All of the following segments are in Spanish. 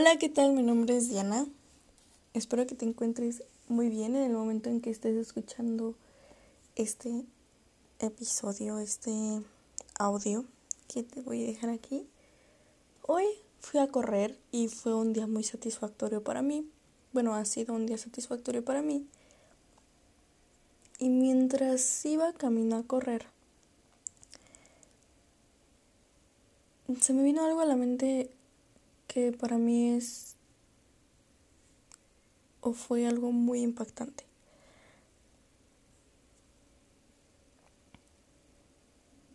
Hola, ¿qué tal? Mi nombre es Diana. Espero que te encuentres muy bien en el momento en que estés escuchando este episodio, este audio que te voy a dejar aquí. Hoy fui a correr y fue un día muy satisfactorio para mí. Bueno, ha sido un día satisfactorio para mí. Y mientras iba camino a correr, se me vino algo a la mente que para mí es o fue algo muy impactante.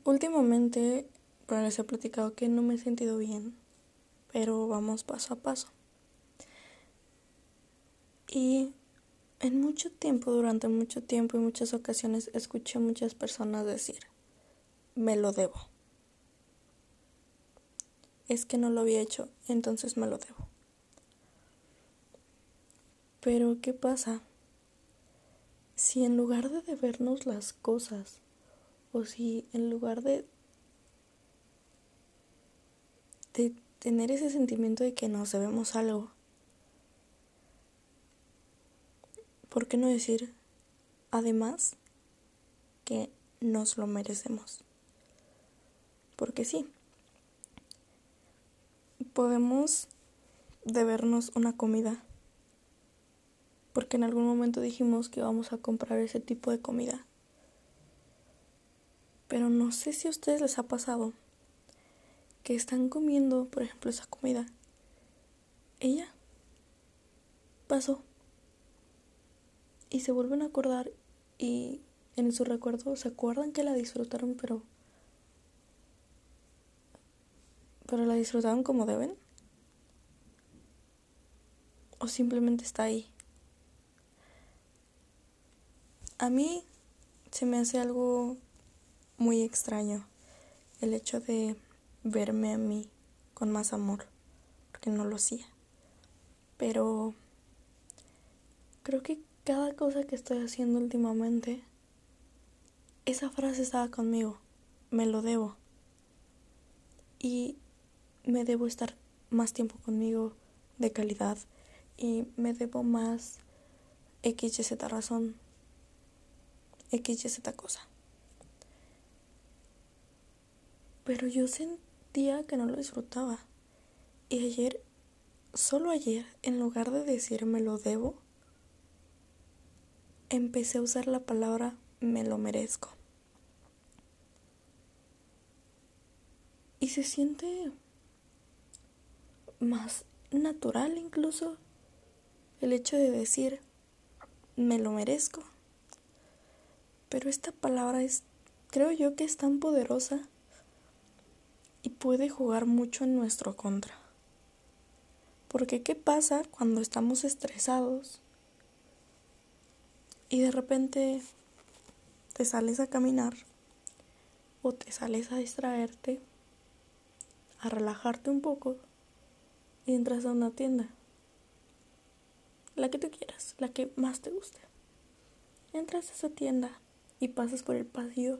Últimamente, bueno, les he platicado que no me he sentido bien, pero vamos paso a paso. Y en mucho tiempo, durante mucho tiempo y muchas ocasiones, escuché a muchas personas decir, me lo debo es que no lo había hecho, entonces me lo debo. Pero, ¿qué pasa? Si en lugar de debernos las cosas, o si en lugar de, de tener ese sentimiento de que nos debemos algo, ¿por qué no decir, además, que nos lo merecemos? Porque sí, podemos debernos una comida. Porque en algún momento dijimos que íbamos a comprar ese tipo de comida. Pero no sé si a ustedes les ha pasado que están comiendo, por ejemplo, esa comida. Ella pasó. Y se vuelven a acordar y en su recuerdo se acuerdan que la disfrutaron, pero pero la disfrutaron como deben? ¿O simplemente está ahí? A mí se me hace algo muy extraño el hecho de verme a mí con más amor, porque no lo hacía. Pero creo que cada cosa que estoy haciendo últimamente, esa frase estaba conmigo, me lo debo. Y me debo estar más tiempo conmigo de calidad y me debo más X, Y, Z razón, X, Y, Z cosa. Pero yo sentía que no lo disfrutaba. Y ayer, solo ayer, en lugar de decirme lo debo, empecé a usar la palabra me lo merezco. Y se siente más natural incluso el hecho de decir me lo merezco. Pero esta palabra es, creo yo que es tan poderosa y puede jugar mucho en nuestro contra. Porque ¿qué pasa cuando estamos estresados y de repente te sales a caminar o te sales a distraerte, a relajarte un poco? Y entras a una tienda. La que tú quieras, la que más te guste. Entras a esa tienda y pasas por el pasillo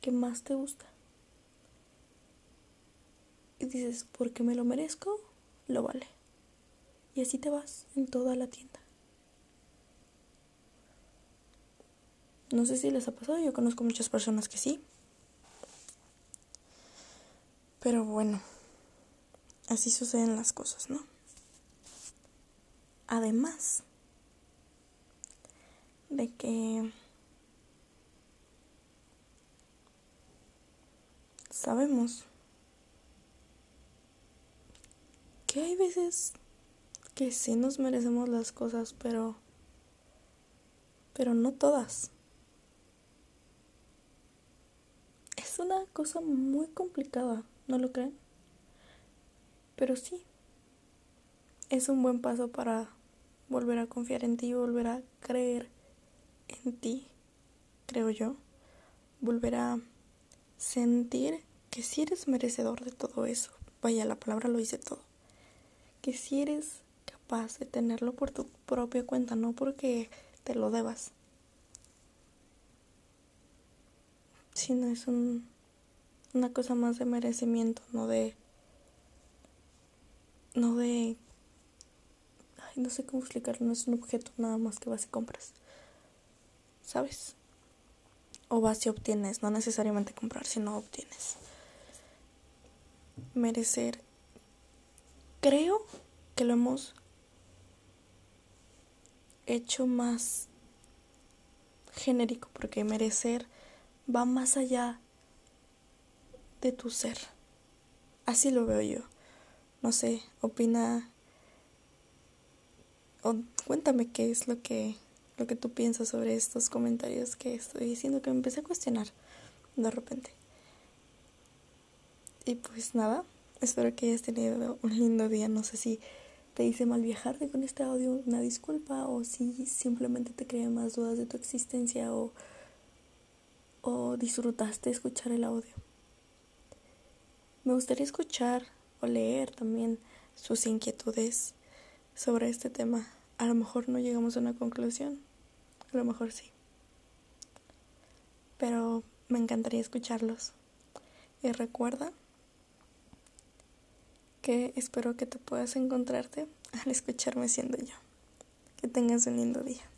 que más te gusta. Y dices, porque me lo merezco, lo vale. Y así te vas en toda la tienda. No sé si les ha pasado, yo conozco muchas personas que sí. Pero bueno así suceden las cosas, ¿no? Además de que sabemos que hay veces que sí nos merecemos las cosas, pero pero no todas. Es una cosa muy complicada, ¿no lo creen? Pero sí, es un buen paso para volver a confiar en ti, volver a creer en ti, creo yo. Volver a sentir que si eres merecedor de todo eso. Vaya, la palabra lo dice todo. Que si eres capaz de tenerlo por tu propia cuenta, no porque te lo debas. Sino es un, una cosa más de merecimiento, no de no de no sé cómo explicarlo, no es un objeto nada más que vas y compras. ¿Sabes? O vas y obtienes, no necesariamente comprar, sino obtienes. Merecer. Creo que lo hemos hecho más genérico, porque merecer va más allá de tu ser. Así lo veo yo. No sé, opina o cuéntame qué es lo que lo que tú piensas sobre estos comentarios que estoy diciendo que me empecé a cuestionar de repente. Y pues nada, espero que hayas tenido un lindo día. No sé si te hice mal viajarte con este audio, una disculpa, o si simplemente te creé más dudas de tu existencia o, o disfrutaste escuchar el audio. Me gustaría escuchar o leer también sus inquietudes sobre este tema. A lo mejor no llegamos a una conclusión, a lo mejor sí. Pero me encantaría escucharlos. Y recuerda que espero que te puedas encontrarte al escucharme siendo yo. Que tengas un lindo día.